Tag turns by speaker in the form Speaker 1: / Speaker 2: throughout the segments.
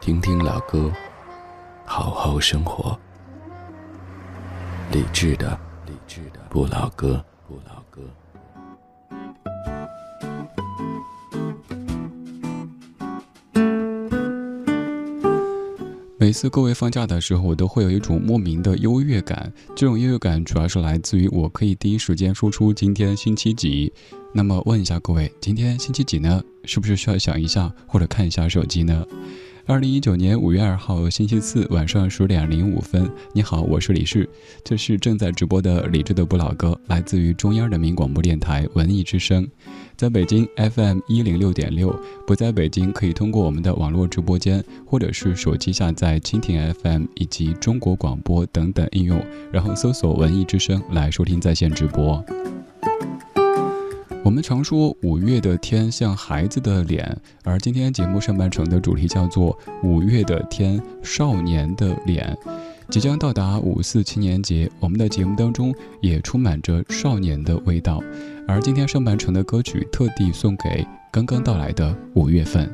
Speaker 1: 听听老歌。好好生活，理智的，理智的不老歌，不老歌。
Speaker 2: 每次各位放假的时候，我都会有一种莫名的优越感。这种优越感主要是来自于我可以第一时间说出今天星期几。那么问一下各位，今天星期几呢？是不是需要想一下或者看一下手机呢？二零一九年五月二号星期四晚上十点零五分，你好，我是李旭，这是正在直播的李志的不老歌，来自于中央人民广播电台文艺之声，在北京 FM 一零六点六，不在北京可以通过我们的网络直播间或者是手机下载蜻蜓 FM 以及中国广播等等应用，然后搜索文艺之声来收听在线直播。我们常说五月的天像孩子的脸，而今天节目上半程的主题叫做五月的天少年的脸。即将到达五四青年节，我们的节目当中也充满着少年的味道。而今天上半程的歌曲特地送给刚刚到来的五月份。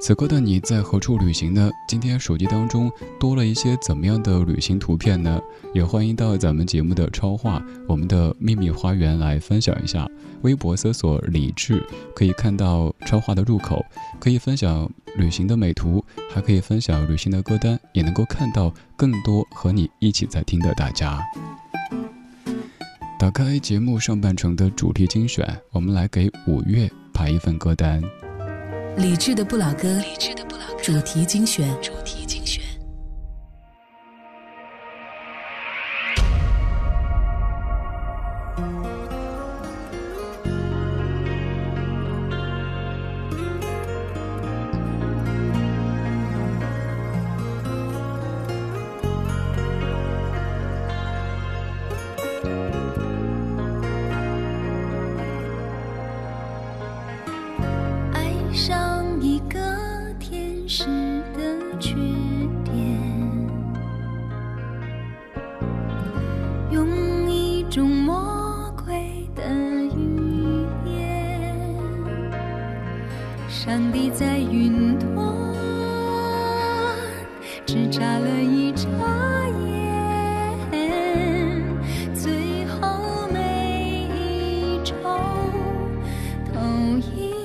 Speaker 2: 此刻的你在何处旅行呢？今天手机当中多了一些怎么样的旅行图片呢？也欢迎到咱们节目的超话，我们的秘密花园来分享一下。微博搜索李智，可以看到超话的入口，可以分享旅行的美图，还可以分享旅行的歌单，也能够看到更多和你一起在听的大家。打开节目上半程的主题精选，我们来给五月排一份歌单。
Speaker 3: 理智的不老歌，主题精选。
Speaker 4: 最滋味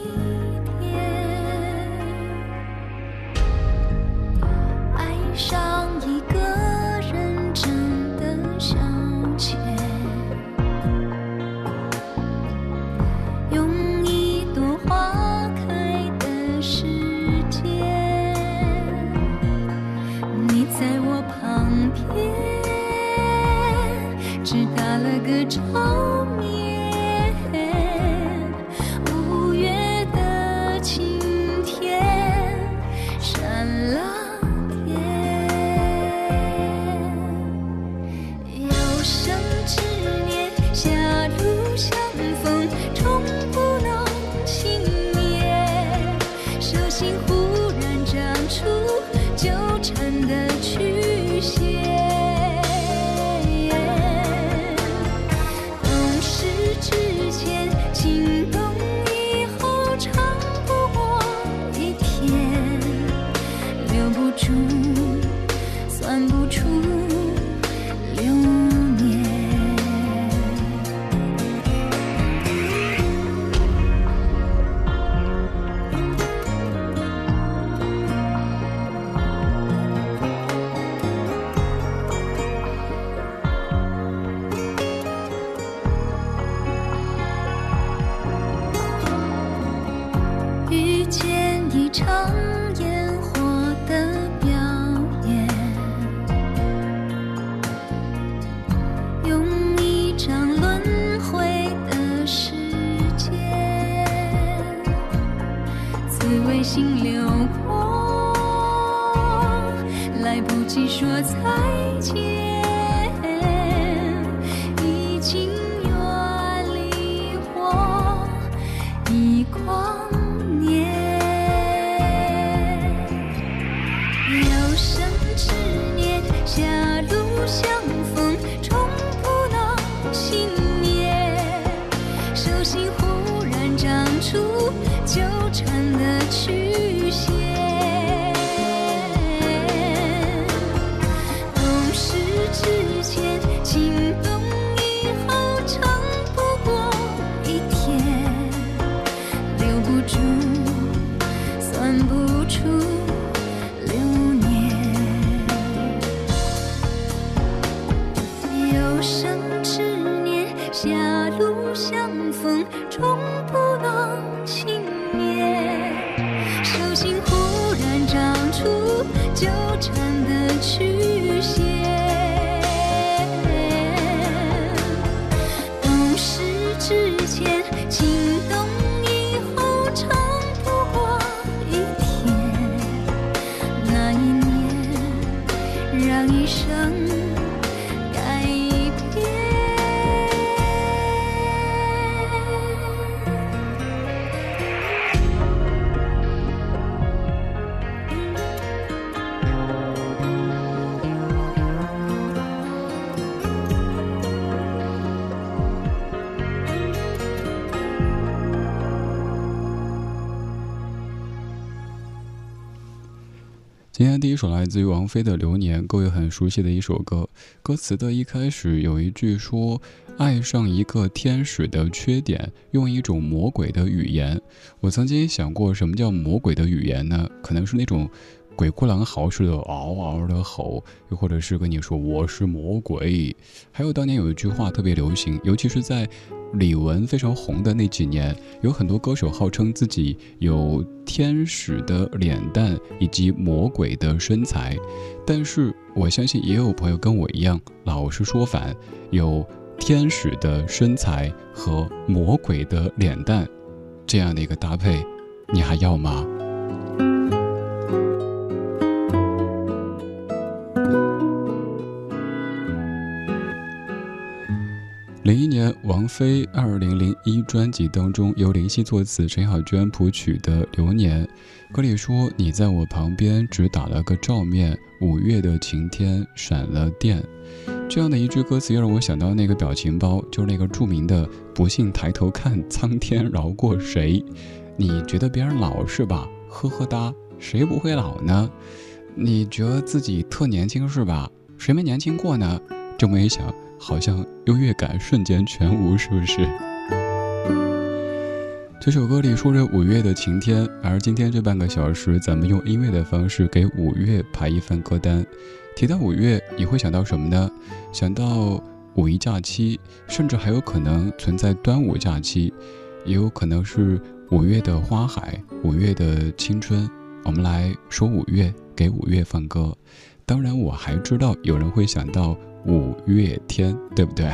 Speaker 4: 心流过，来不及说再见。
Speaker 2: 今天第一首来自于王菲的《流年》，各位很熟悉的一首歌。歌词的一开始有一句说：“爱上一个天使的缺点，用一种魔鬼的语言。”我曾经想过，什么叫魔鬼的语言呢？可能是那种。鬼哭狼嚎似的嗷嗷的吼，又或者是跟你说我是魔鬼。还有当年有一句话特别流行，尤其是在李玟非常红的那几年，有很多歌手号称自己有天使的脸蛋以及魔鬼的身材。但是我相信也有朋友跟我一样，老是说反，有天使的身材和魔鬼的脸蛋这样的一个搭配，你还要吗？零一年，王菲二零零一专辑当中由林夕作词、陈小娟谱曲的《流年》，歌里说：“你在我旁边只打了个照面，五月的晴天闪了电。”这样的一句歌词，又让我想到那个表情包，就是那个著名的“不信抬头看，苍天饶过谁？”你觉得别人老是吧？呵呵哒，谁不会老呢？你觉得自己特年轻是吧？谁没年轻过呢？这么一想。好像优越感瞬间全无，是不是？这首歌里说着五月的晴天，而今天这半个小时，咱们用音乐的方式给五月排一份歌单。提到五月，你会想到什么呢？想到五一假期，甚至还有可能存在端午假期，也有可能是五月的花海，五月的青春。我们来说五月，给五月放歌。当然，我还知道有人会想到。五月天，对不对？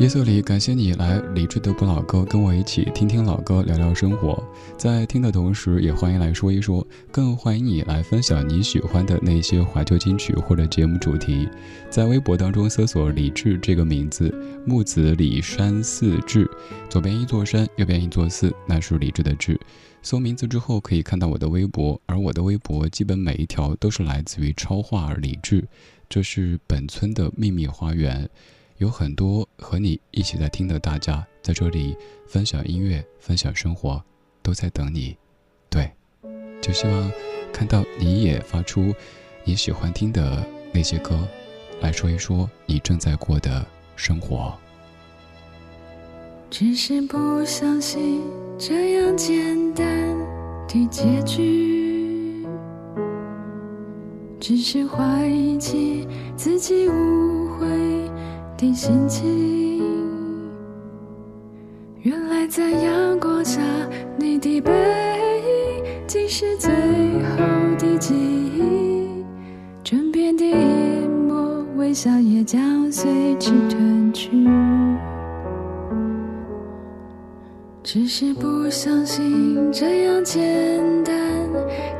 Speaker 2: 夜色里，感谢你来理智的不老歌，跟我一起听听老歌，聊聊生活。在听的同时，也欢迎来说一说，更欢迎你来分享你喜欢的那些怀旧金曲或者节目主题。在微博当中搜索“李志”这个名字，木子李山寺志，左边一座山，右边一座寺，那是李志的志。搜名字之后可以看到我的微博，而我的微博基本每一条都是来自于超话李智，这是本村的秘密花园，有很多和你一起在听的大家在这里分享音乐、分享生活，都在等你。对，就希望看到你也发出你喜欢听的那些歌，来说一说你正在过的生活。
Speaker 4: 只是不相信这样简单的结局，只是怀疑起自己误会的心情。原来在阳光下，你的背影竟是最后的记忆，枕边的一抹微笑也将随之褪去。
Speaker 5: 只是不相信这样简单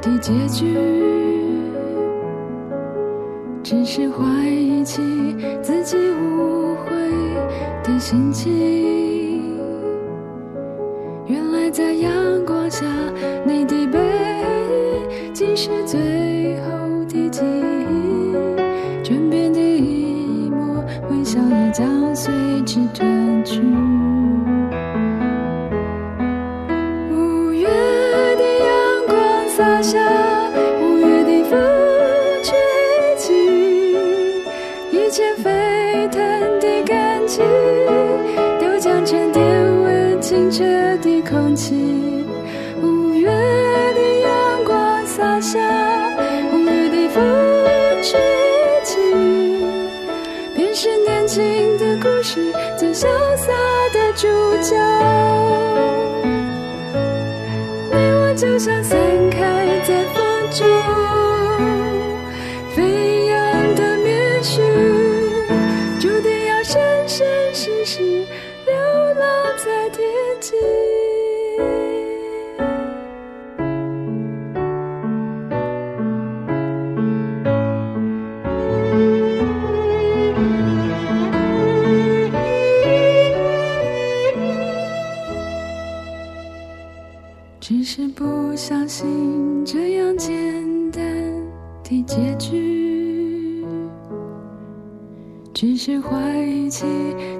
Speaker 5: 的结局，只是怀疑起自己误会的心情。原来在阳光下，你的背影竟是最后的记忆，枕边的一抹微笑也将随之褪去。就像。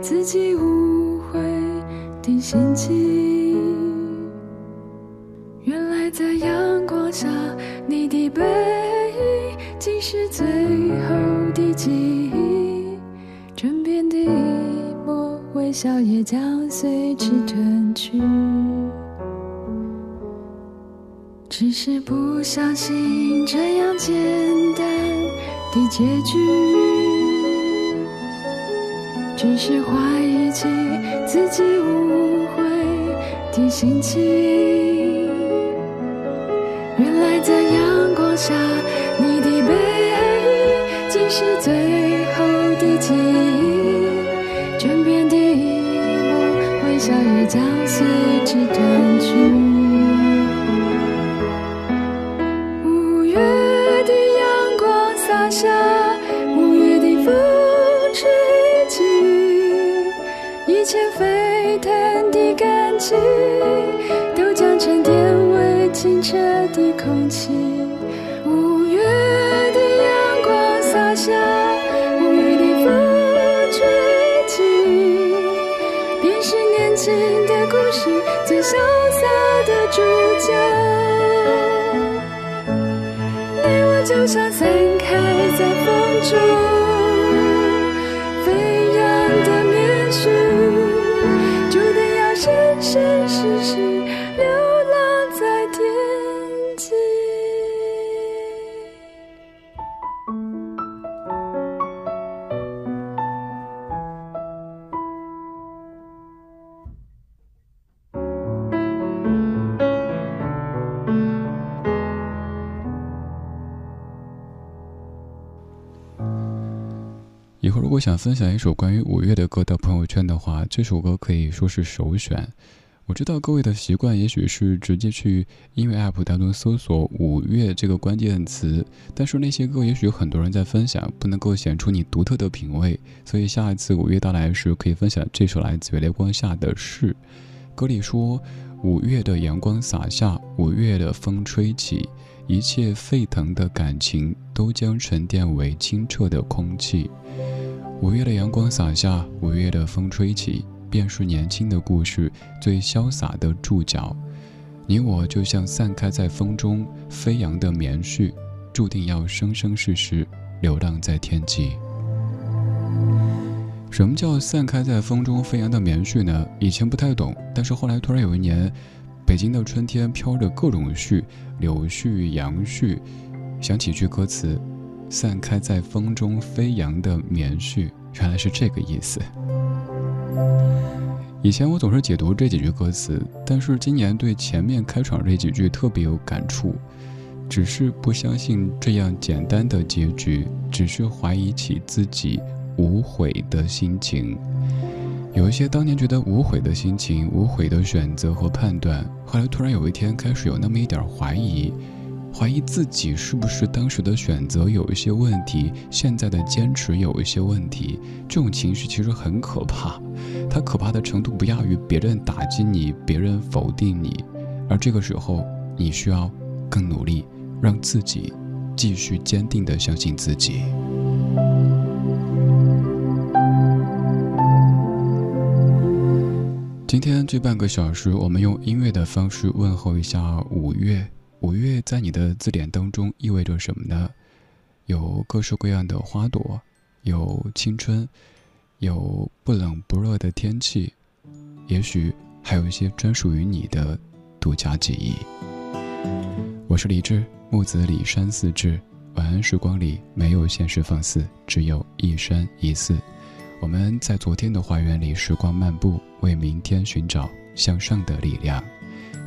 Speaker 5: 自己误会的心情。原来在阳光下，你的背影竟是最后的记忆，枕边的一抹微笑也将随之褪去。只是不相信这样简单的结局。只是怀疑起自己误会的心情。原来在阳光下，你的背影竟是最就像散开
Speaker 2: 在风中果想分享一首关于五月的歌到朋友圈的话，这首歌可以说是首选。我知道各位的习惯也许是直接去音乐 app 当中搜索“五月”这个关键词，但是那些歌也许有很多人在分享，不能够显出你独特的品味。所以下一次五月到来时，可以分享这首来自月光下的事。歌里说：“五月的阳光洒下，五月的风吹起，一切沸腾的感情都将沉淀为清澈的空气。”五月的阳光洒下，五月的风吹起，便是年轻的故事最潇洒的注脚。你我就像散开在风中飞扬的棉絮，注定要生生世世流浪在天际。什么叫散开在风中飞扬的棉絮呢？以前不太懂，但是后来突然有一年，北京的春天飘着各种絮，柳絮、杨絮，想起句歌词。散开在风中飞扬的棉絮，原来是这个意思。以前我总是解读这几句歌词，但是今年对前面开场这几句特别有感触。只是不相信这样简单的结局，只是怀疑起自己无悔的心情。有一些当年觉得无悔的心情、无悔的选择和判断，后来突然有一天开始有那么一点怀疑，怀疑自己是不是当时的选择有一些问题，现在的坚持有一些问题。这种情绪其实很可怕，它可怕的程度不亚于别人打击你、别人否定你，而这个时候你需要更努力，让自己继续坚定地相信自己。今天这半个小时，我们用音乐的方式问候一下五月。五月在你的字典当中意味着什么呢？有各式各样的花朵，有青春，有不冷不热的天气，也许还有一些专属于你的独家记忆。我是李志，木子李山寺志。晚安时光里没有现实放肆，只有一山一寺。我们在昨天的花园里时光漫步，为明天寻找向上的力量。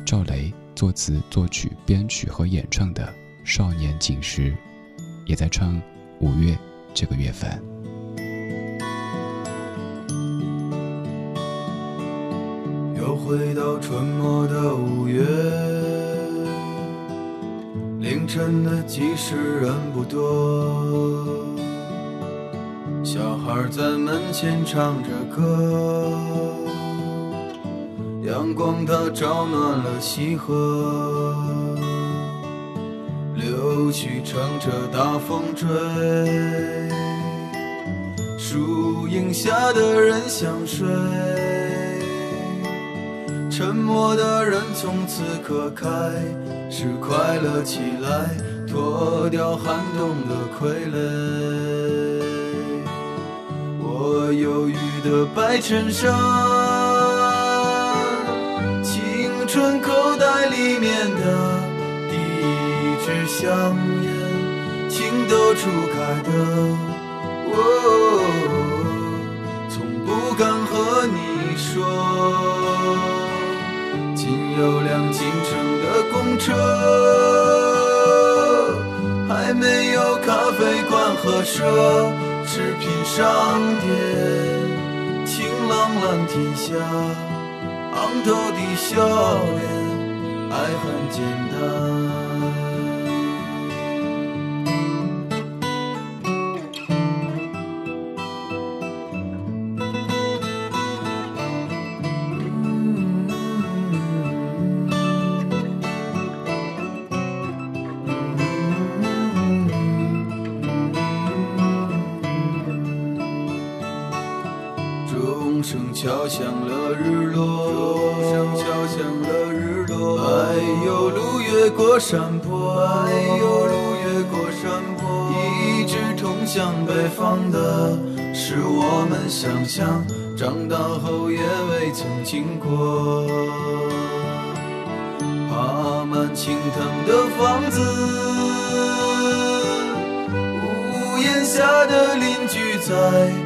Speaker 2: 赵雷作词、作曲、编曲和演唱的《少年锦时》，也在唱五月这个月份。
Speaker 6: 又回到春末的五月，凌晨的集市人不多。小孩在门前唱着歌，阳光它照暖了溪河，柳絮乘着大风追，树荫下的人想睡，沉默的人从此刻开始快乐起来，脱掉寒冬的傀儡。我忧郁的白衬衫，春口袋里面的第一支香烟，情窦初开的我，从不敢和你说。仅有辆进城的公车，还没有咖啡馆和奢。侈品商店，晴朗蓝天下，头的笑脸，爱很简单。敲响了日落，敲响了日落。哎呦，路越过山坡，哎呦，路越过山坡。一直通向北方的，是我们想象，长大后也未曾经过。爬满青藤的房子，屋檐下的邻居在。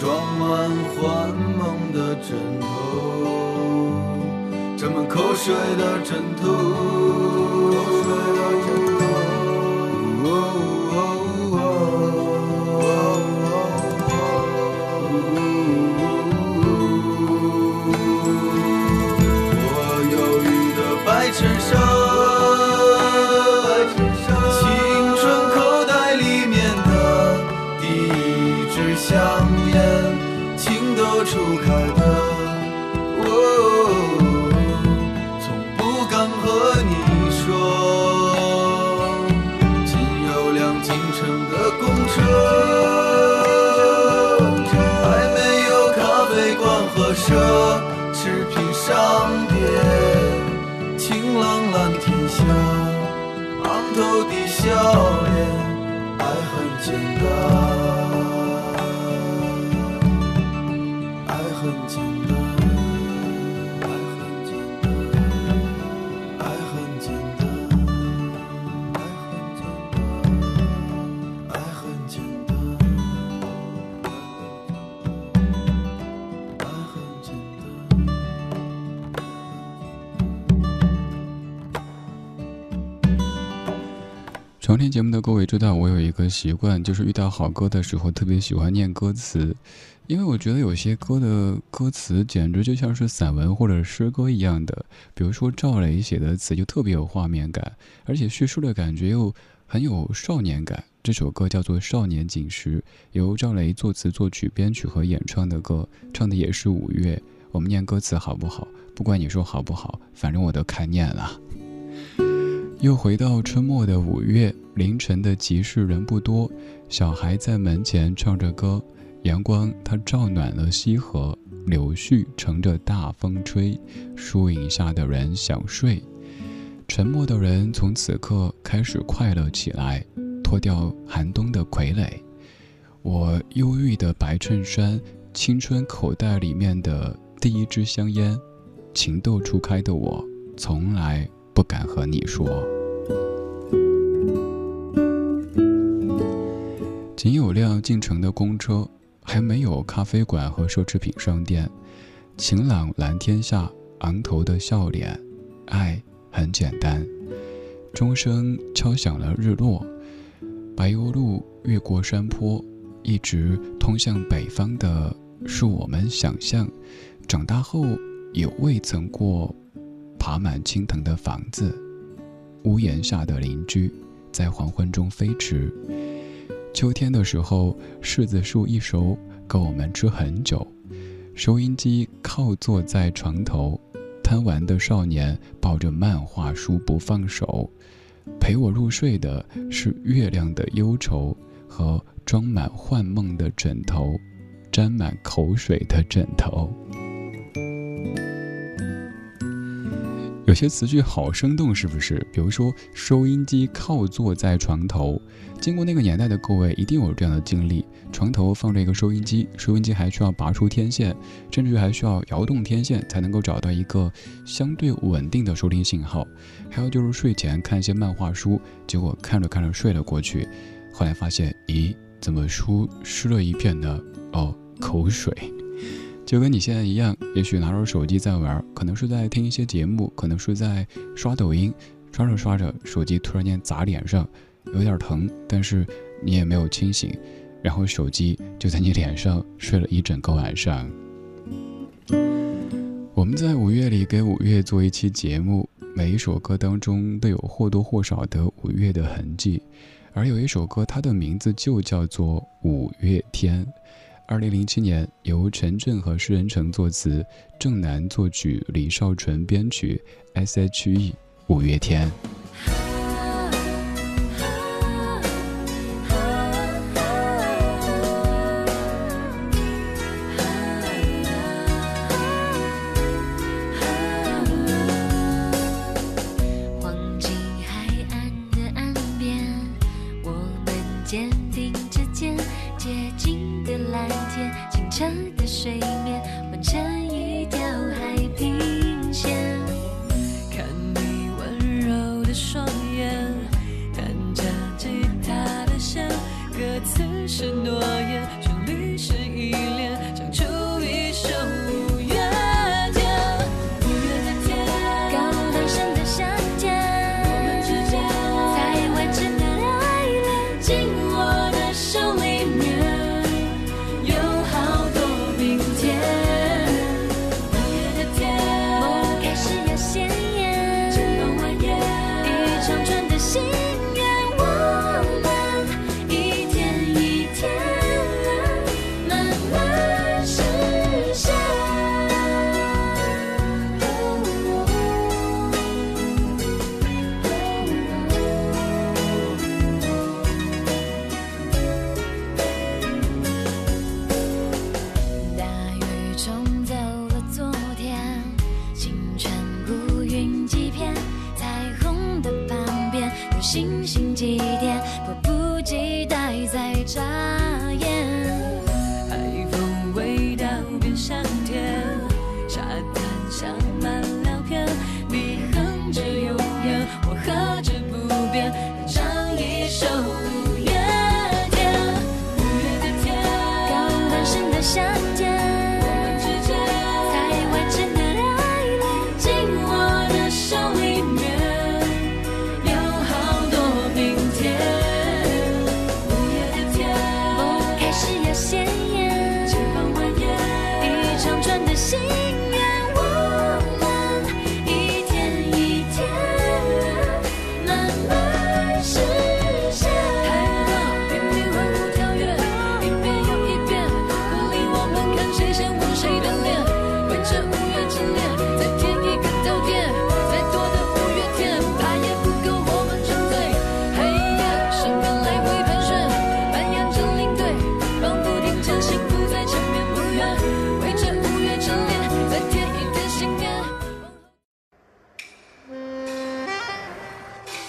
Speaker 6: 装满幻梦的枕头，沾满口水的枕头。
Speaker 2: 车还
Speaker 6: 没有咖啡馆和奢侈品商店晴朗蓝天下昂头的笑脸爱很简单。
Speaker 2: 节目的各位知道，我有一个习惯，就是遇到好歌的时候，特别喜欢念歌词，因为我觉得有些歌的歌词简直就像是散文或者诗歌一样的。比如说赵雷写的词就特别有画面感，而且叙述的感觉又很有少年感。这首歌叫做《少年锦时》，由赵雷作词、作曲、编曲和演唱的歌，唱的也是五月。我们念歌词好不好？不管你说好不好，反正我都看念了。又回到春末的五月，凌晨的集市人不多，小孩在门前唱着歌，阳光它照暖了溪河，柳絮乘着大风吹，树影下的人想睡，沉默的人从此刻开始快乐起来，脱掉寒冬的傀儡。我忧郁的白衬衫，青春口袋里面的第一支香烟，情窦初开的我，从来。不敢和你说。仅有辆进城的公车，还没有咖啡馆和奢侈品商店。晴朗蓝天下，昂头的笑脸，爱很简单。钟声敲响了日落，柏油路越过山坡，一直通向北方的，是我们想象长大后也未曾过。爬满青藤的房子，屋檐下的邻居，在黄昏中飞驰。秋天的时候，柿子树一熟，够我们吃很久。收音机靠坐在床头，贪玩的少年抱着漫画书不放手。陪我入睡的是月亮的忧愁和装满幻梦的枕头，沾满口水的枕头。有些词句好生动，是不是？比如说，收音机靠坐在床头，经过那个年代的各位一定有这样的经历：床头放着一个收音机，收音机还需要拔出天线，甚至还需要摇动天线才能够找到一个相对稳定的收听信号。还有就是睡前看一些漫画书，结果看着看着睡了过去，后来发现，咦，怎么书湿了一片呢？哦，口水。就跟你现在一样，也许拿着手机在玩，可能是在听一些节目，可能是在刷抖音，刷着刷着，手机突然间砸脸上，有点疼，但是你也没有清醒，然后手机就在你脸上睡了一整个晚上。我们在五月里给五月做一期节目，每一首歌当中都有或多或少的五月的痕迹，而有一首歌，它的名字就叫做《五月天》。二零零七年，由陈震和施仁成作词，郑楠作曲，李少纯编曲，S.H.E 五月。天。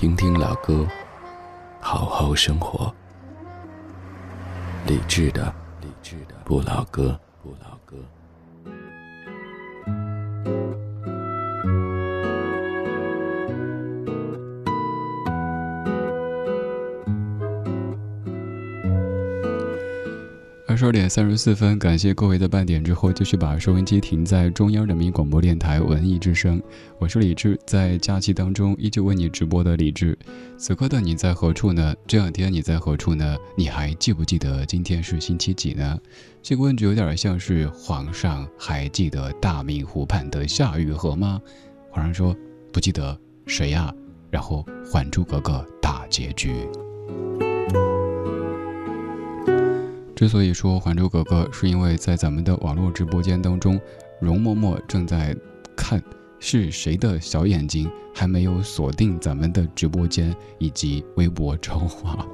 Speaker 1: 听听老歌，好好生活。理智的，理智的不老歌，
Speaker 2: 十二点三十四分，感谢各位的半点之后，继续把收音机停在中央人民广播电台文艺之声。我是李志，在假期当中依旧为你直播的李志。此刻的你在何处呢？这两天你在何处呢？你还记不记得今天是星期几呢？这个问题有点像是皇上还记得大明湖畔的夏雨荷吗？皇上说不记得，谁呀？然后《还珠格格》大结局。之所以说《还珠格格》，是因为在咱们的网络直播间当中，容嬷嬷正在看是谁的小眼睛还没有锁定咱们的直播间以及微博超话。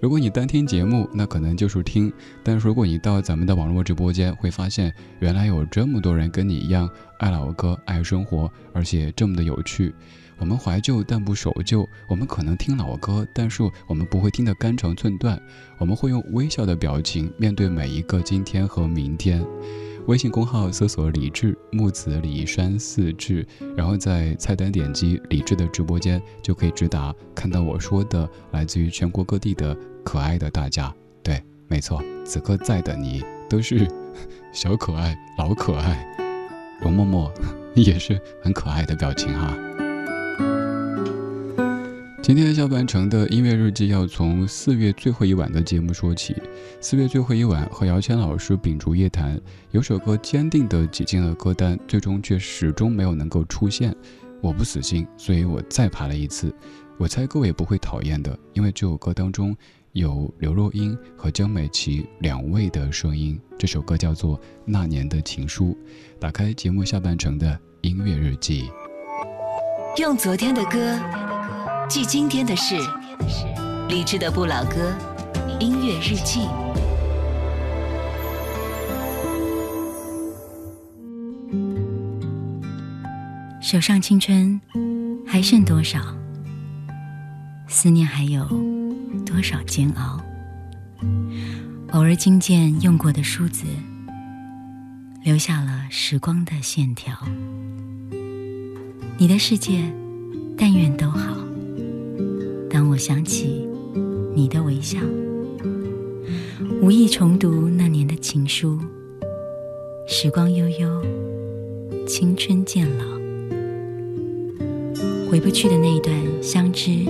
Speaker 2: 如果你单听节目，那可能就是听；但是如果你到咱们的网络直播间，会发现原来有这么多人跟你一样爱老歌、爱生活，而且这么的有趣。我们怀旧但不守旧，我们可能听老歌，但是我们不会听得肝肠寸断。我们会用微笑的表情面对每一个今天和明天。微信公号搜索“李志木子李山四志”，然后在菜单点击“李志”的直播间，就可以直达看到我说的来自于全国各地的可爱的大家。对，没错，此刻在的你都是 小可爱、老可爱。容嬷嬷也是很可爱的表情哈。今天下半程的音乐日记要从四月最后一晚的节目说起。四月最后一晚和姚谦老师秉烛夜谈，有首歌坚定地挤进了歌单，最终却始终没有能够出现。我不死心，所以我再爬了一次。我猜各位不会讨厌的，因为这首歌当中有刘若英和江美琪两位的声音。这首歌叫做《那年的情书》。打开节目下半程的音乐日记，
Speaker 7: 用昨天的歌。记今天的事，理智的不老歌，音乐日记。手上青春还剩多少？思念还有多少煎熬？偶尔惊见用过的梳子，留下了时光的线条。你的世界，但愿都好。想起你的微笑，无意重读那年的情书。时光悠悠，青春渐老，回不去的那一段相知、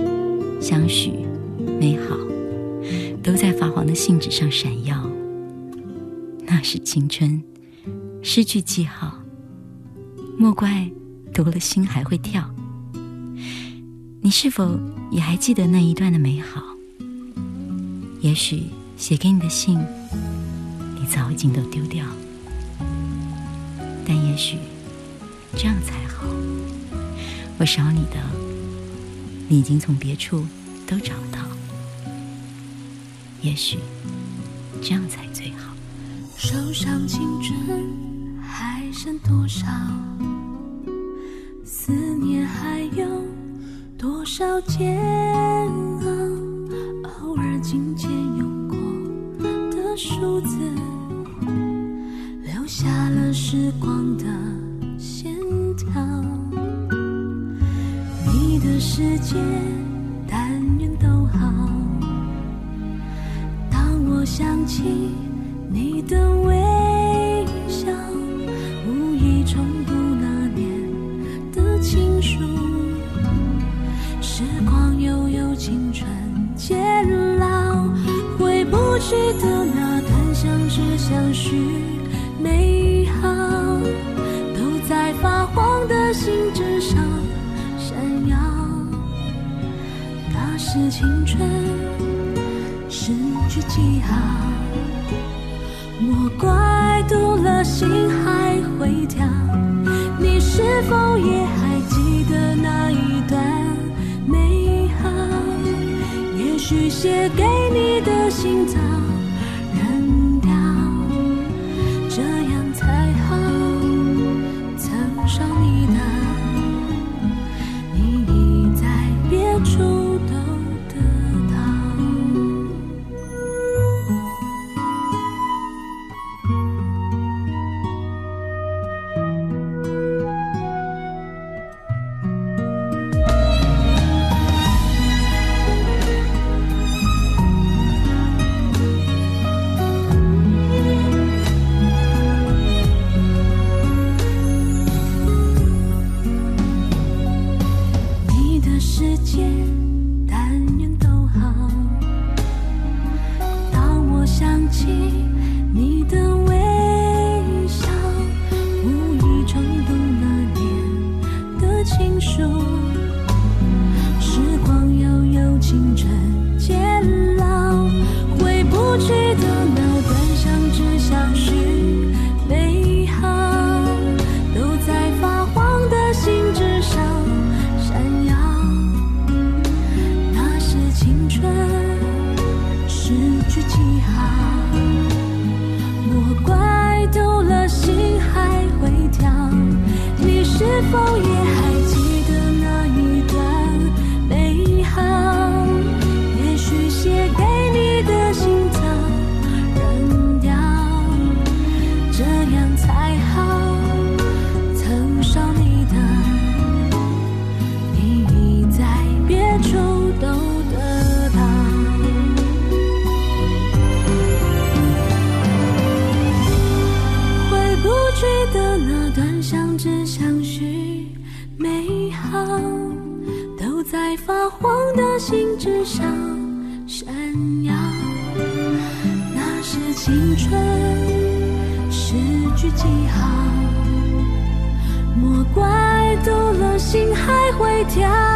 Speaker 7: 相许、美好，都在发黄的信纸上闪耀。那是青春，失去记号，莫怪读了心还会跳。你是否？也还记得那一段的美好。也许写给你的信，你早已经都丢掉。但也许这样才好。我少你的，你已经从别处都找到。也许这样才最好。
Speaker 4: 手上青春还剩多少？思念还有。少煎熬，偶尔紧牵用过的梳子，留下了时光的线条。你的世界，但愿都好。当我想起你的许美好，都在发黄的信纸上闪耀。那是青春失去记号，莫怪读了心还会跳。你是否也还记得那一段美好？也许写给你的信早。
Speaker 2: 我怪丢
Speaker 4: 了心还会跳。你是否身上闪耀。那是青春诗句记号。莫怪读了心还会跳。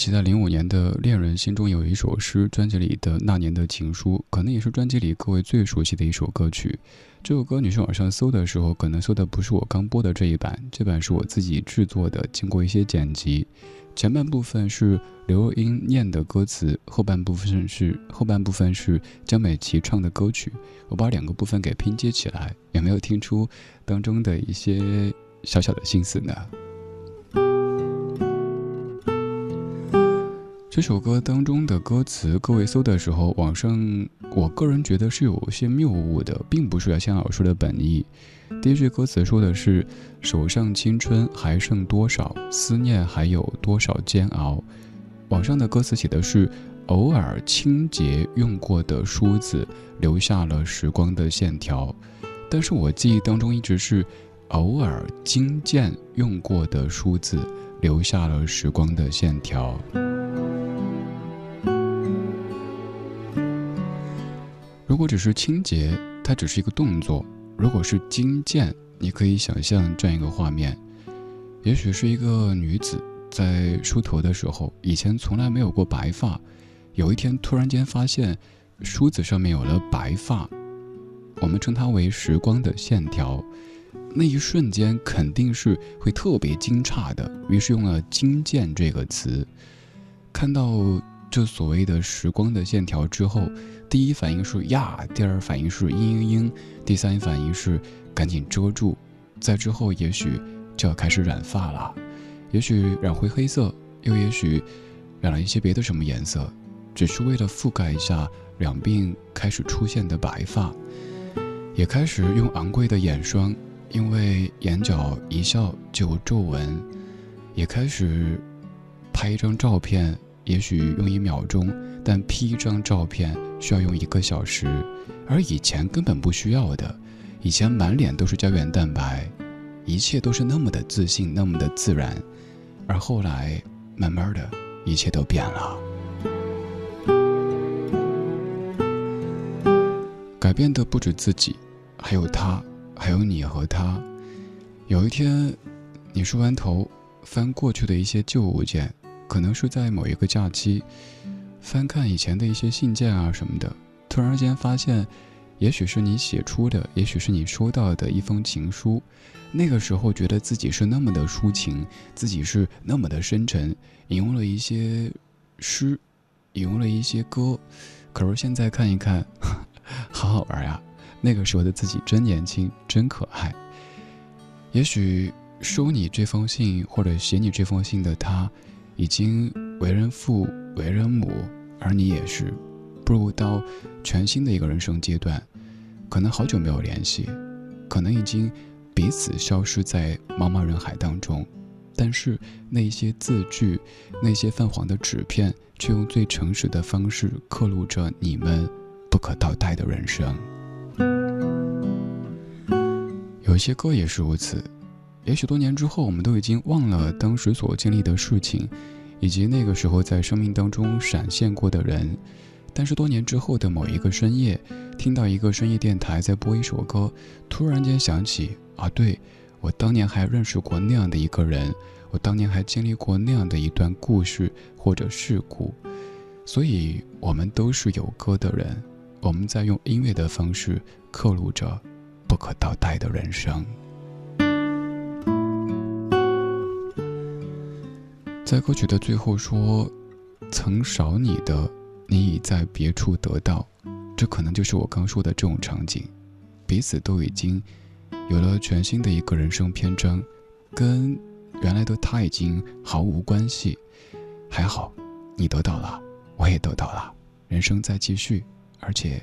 Speaker 2: 其在零五年的《恋人心中有一首诗》专辑里的《那年的情书》，可能也是专辑里各位最熟悉的一首歌曲。这首歌，女生网上搜的时候，可能搜的不是我刚播的这一版，这版是我自己制作的，经过一些剪辑。前半部分是刘若英念的歌词，后半部分是后半部分是江美琪唱的歌曲。我把两个部分给拼接起来，有没有听出当中的一些小小的心思呢？这首歌当中的歌词，各位搜的时候，网上我个人觉得是有些谬误的，并不是向老师的本意。第一句歌词说的是“手上青春还剩多少，思念还有多少煎熬”，网上的歌词写的是“偶尔清洁用过的梳子，留下了时光的线条”，但是我记忆当中一直是“偶尔精简用过的梳子，留下了时光的线条”。如果只是清洁，它只是一个动作；如果是金剑，你可以想象这样一个画面：也许是一个女子在梳头的时候，以前从来没有过白发，有一天突然间发现梳子上面有了白发，我们称它为时光的线条。那一瞬间肯定是会特别惊诧的，于是用了“精简”这个词，看到。这所谓的时光的线条之后，第一反应是呀，第二反应是嘤嘤嘤，第三反应是赶紧遮住，再之后也许就要开始染发了，也许染回黑色，又也许染了一些别的什么颜色，只是为了覆盖一下两鬓开始出现的白发，也开始用昂贵的眼霜因为眼角一笑就有皱纹，也开始拍一张照片，也许用一秒钟，但 P 一张照片需要用一个小时，而以前根本不需要的，以前满脸都是胶原蛋白，一切都是那么的自信，那么的自然，而后来慢慢的，一切都变了，改变的不止自己，还有他。还有你和他，有一天，你梳完头，翻过去的一些旧物件，可能是在某一个假期，翻看以前的一些信件啊什么的，突然间发现，也许是你写出的，也许是你收到的一封情书，那个时候觉得自己是那么的抒情，自己是那么的深沉，引用了一些诗，引用了一些歌，可是现在看一看，好好玩呀。那个时候的自己真年轻，真可爱。也许收你这封信或者写你这封信的他，已经为人父、为人母，而你也是，步入到全新的一个人生阶段，可能好久没有联系，可能已经彼此消失在茫茫人海当中，但是那些字句，那些泛黄的纸片，却用最诚实的方式刻录着你们不可倒带的人生。有些歌也是如此，也许多年之后，我们都已经忘了当时所经历的事情，以及那个时候在生命当中闪现过的人。但是多年之后的某一个深夜，听到一个深夜电台在播一首歌，突然间想起啊，对我当年还认识过那样的一个人，我当年还经历过那样的一段故事或者事故。所以，我们都是有歌的人，我们在用音乐的方式刻录着。不可倒带的人生，在歌曲的最后说：“曾少你的，你已在别处得到。”这可能就是我刚说的这种场景，彼此都已经有了全新的一个人生篇章，跟原来的他已经毫无关系。还好，你得到了，我也得到了，人生在继续，而且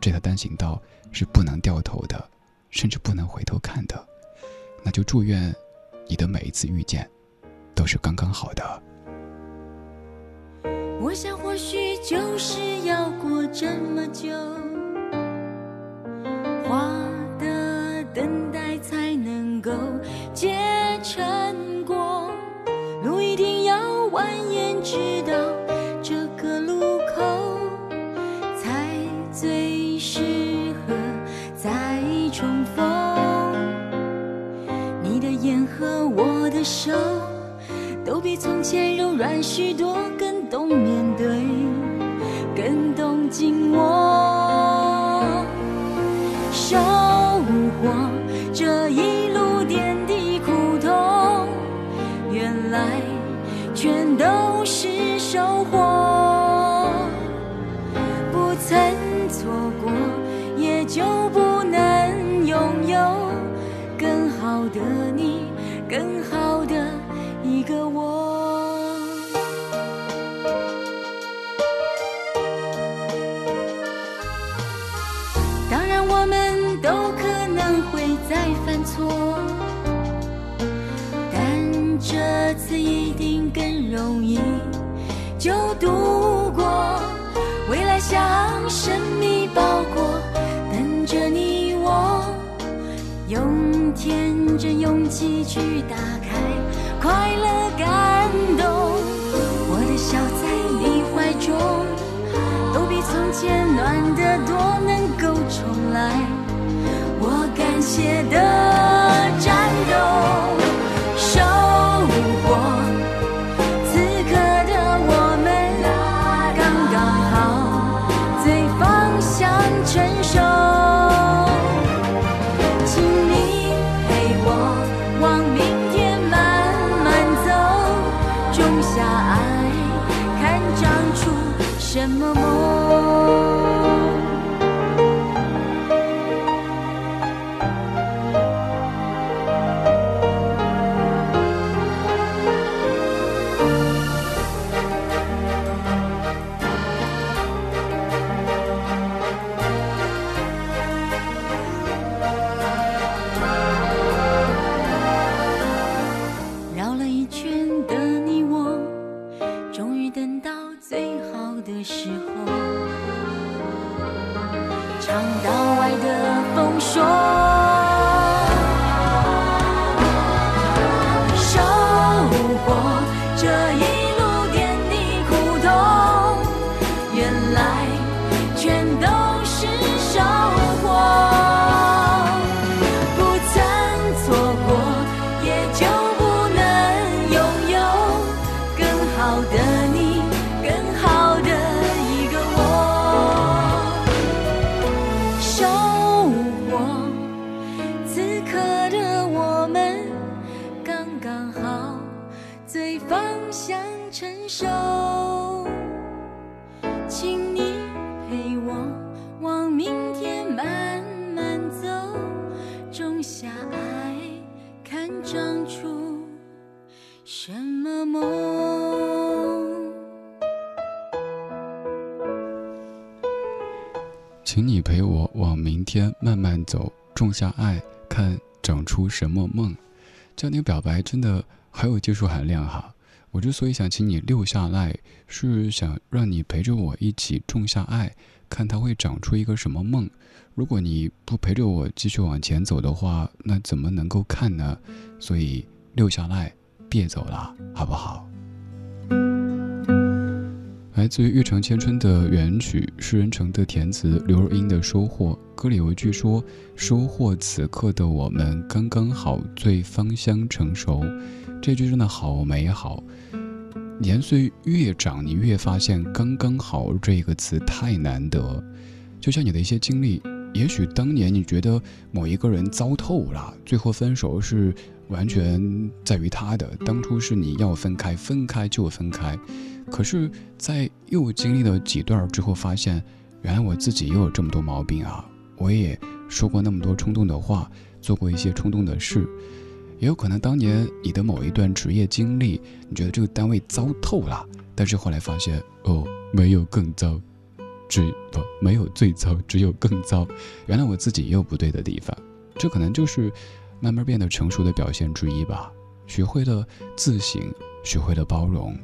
Speaker 2: 这条单行道是不能掉头的。甚至不能回头看的，那就祝愿你的每一次遇见都是刚刚好的。
Speaker 4: 我想，或许就是要过这么久，花的等待才能够结成果，路一定要蜿蜒直到这个路口，才最适合再重逢。你的眼和我的。手都比从前柔软许多，更懂面对，更懂紧握。我感谢的战斗收获，此刻的我们刚刚好，最芳向成熟。
Speaker 2: 请你陪我往明天慢慢走，种下爱，看长出什么梦。长出什么梦。这样的表白真的很有技术含量哈。我之所以想请你留下来，是想让你陪着我一起种下爱，看它会长出一个什么梦。如果你不陪着我继续往前走的话，那怎么能够看呢？所以留下来，别走了，好不好？来自于《玉成千春》的原曲，诗人城的填词，刘若英的《收获》。歌里有一句说：“收获此刻的我们刚刚好，最芳香成熟。”这句真的好美好。年岁越长，你越发现“刚刚好”这个词太难得。就像你的一些经历，也许当年你觉得某一个人糟透了，最后分手是完全在于他的。当初是你要分开，分开就分开。可是，在又经历了几段之后，发现原来我自己也有这么多毛病啊！我也说过那么多冲动的话，做过一些冲动的事。也有可能当年你的某一段职业经历，你觉得这个单位糟透了，但是后来发现哦，没有更糟，只不没有最糟，只有更糟。原来我自己也有不对的地方，这可能就是慢慢变得成熟的表现之一吧。学会了自省，学会了包容。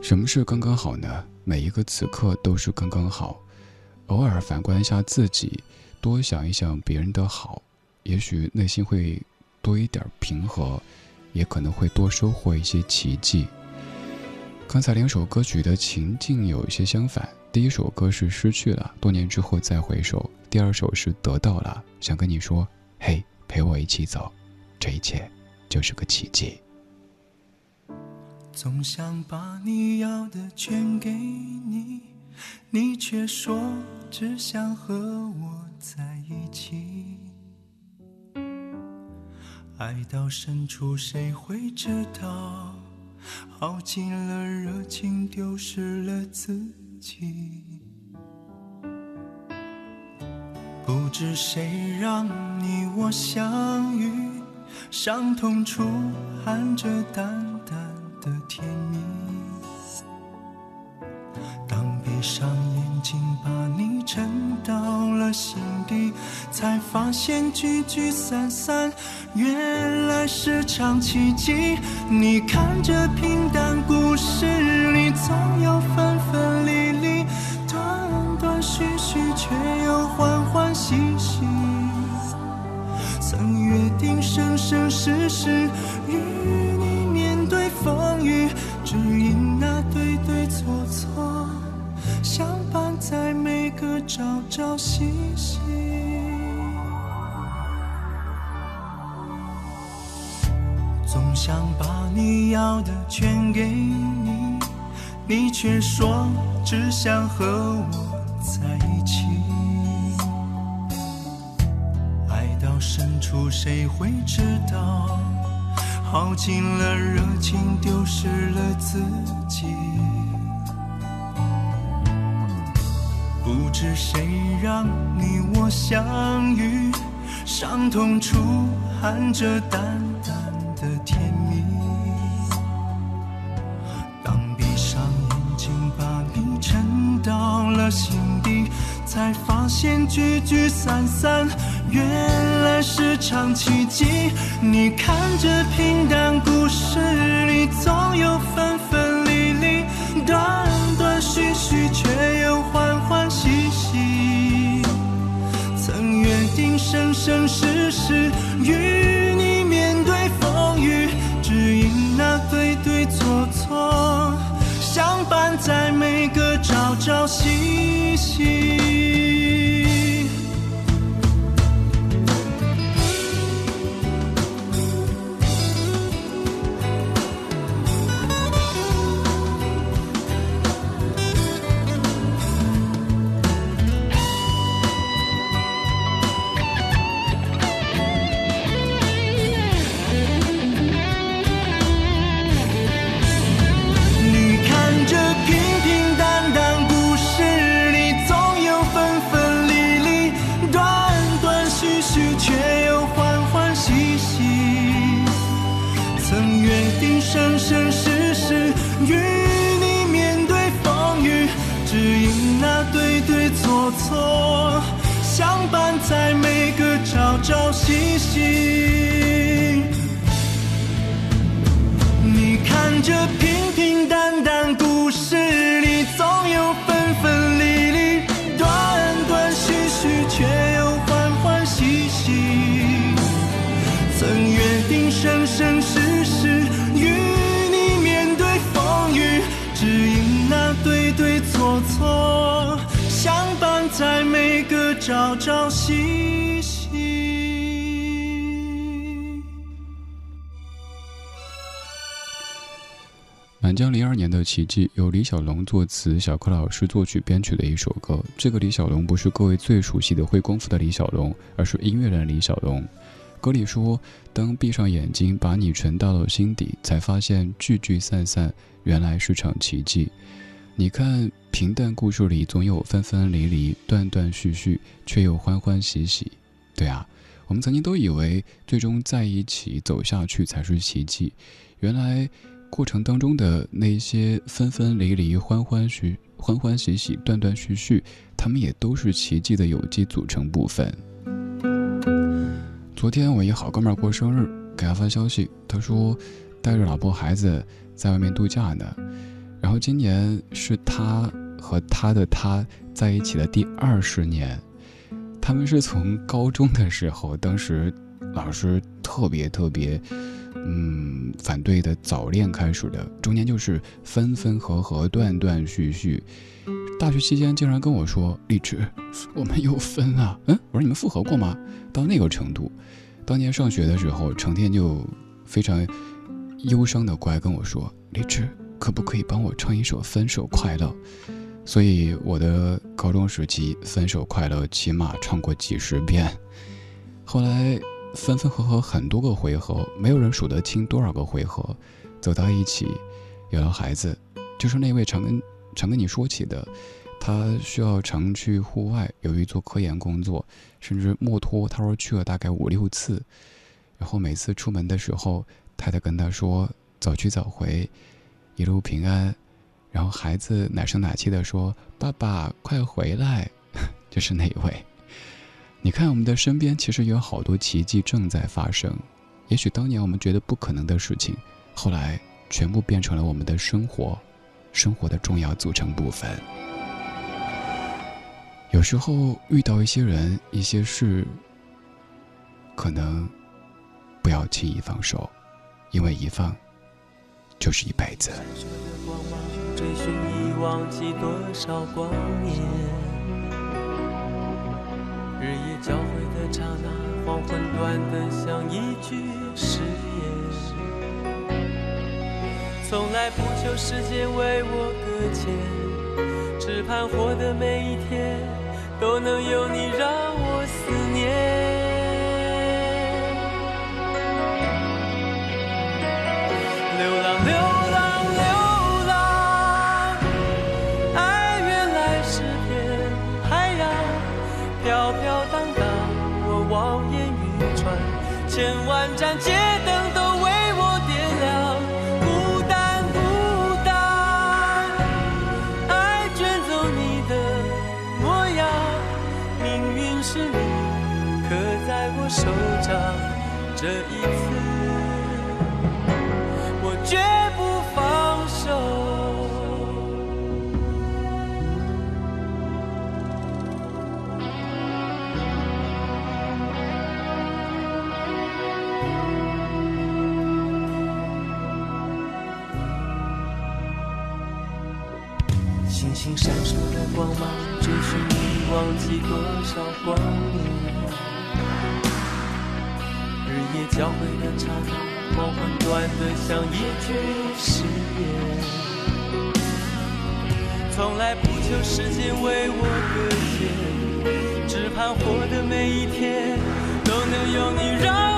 Speaker 2: 什么是刚刚好呢？每一个此刻都是刚刚好。偶尔反观一下自己，多想一想别人的好。也许内心会多一点平和，也可能会多收获一些奇迹。刚才两首歌曲的情境有一些相反，第一首歌是失去了，多年之后再回首；第二首是得到了，想跟你说，嘿，陪我一起走，这一切就是个奇迹。
Speaker 8: 总想把你要的全给你，你却说只想和我在一起。爱到深处，谁会知道？耗尽了热情，丢失了自己。不知谁让你我相遇，伤痛处含着淡淡的甜蜜。上眼睛，把你沉到了心底，才发现聚聚散散。原来是场奇迹。你看这平淡故事里，总有分分离离，断断续续，却又欢欢喜喜。曾约定生生世世，与你面对风雨，朝朝夕夕。总想把你要的全给你，你却说只想和我在一起。爱到深处，谁会知道？耗尽了热情，丢失了自己。不知谁让你我相遇，伤痛处含着淡淡。的甜蜜。当闭上眼睛，把你沉到了心底，才发现聚聚散散，原来是场奇迹。你看这平淡故事里，总有分分离离，断生生世世与你面对风雨。只因那对对错错，相伴在每个朝朝夕夕。
Speaker 6: 对错错相伴在每个朝朝夕夕。你看着平平淡淡朝朝夕夕。
Speaker 2: 满江零二年的《奇迹》由李小龙作词，小柯老师作曲编曲的一首歌。这个李小龙不是各位最熟悉的会功夫的李小龙，而是音乐人李小龙。歌里说：“当闭上眼睛，把你沉到了心底，才发现聚聚散散，原来是场奇迹。”你看，平淡故事里总有分分离离、断断续续，却又欢欢喜喜。对啊，我们曾经都以为最终在一起走下去才是奇迹，原来。过程当中的那些分分离离、欢欢喜欢欢喜喜、断断续续，他们也都是奇迹的有机组成部分。昨天我一好哥们儿过生日，给他发消息，他说带着老婆孩子在外面度假呢。然后今年是他和他的他在一起的第二十年，他们是从高中的时候，当时老师特别特别。嗯，反对的早恋开始的，中间就是分分合合、断断续续。大学期间竟然跟我说：“荔枝，我们又分了！”嗯，我说你们复合过吗？到那个程度，当年上学的时候，成天就非常忧伤的过来跟我说：“荔枝，可不可以帮我唱一首《分手快乐》？”所以我的高中时期《分手快乐》起码唱过几十遍。后来。分分合合很多个回合，没有人数得清多少个回合，走到一起，有了孩子，就是那位常跟常跟你说起的，他需要常去户外，由于做科研工作，甚至墨脱，他说去了大概五六次，然后每次出门的时候，太太跟他说早去早回，一路平安，然后孩子奶声奶气的说爸爸快回来，就是那位。你看，我们的身边其实有好多奇迹正在发生。也许当年我们觉得不可能的事情，后来全部变成了我们的生活，生活的重要组成部分。有时候遇到一些人、一些事，可能不要轻易放手，因为一放就是一辈子。
Speaker 9: 追寻已忘记多少光年日夜交汇的刹那，黄昏短得像一句誓言。从来不求时间为我搁浅，只盼活的每一天都能有你让我多少光年。日夜交汇的刹那，黄昏短得像一句誓言。从来不求时间为我搁浅，只盼活的每一天都能有你让。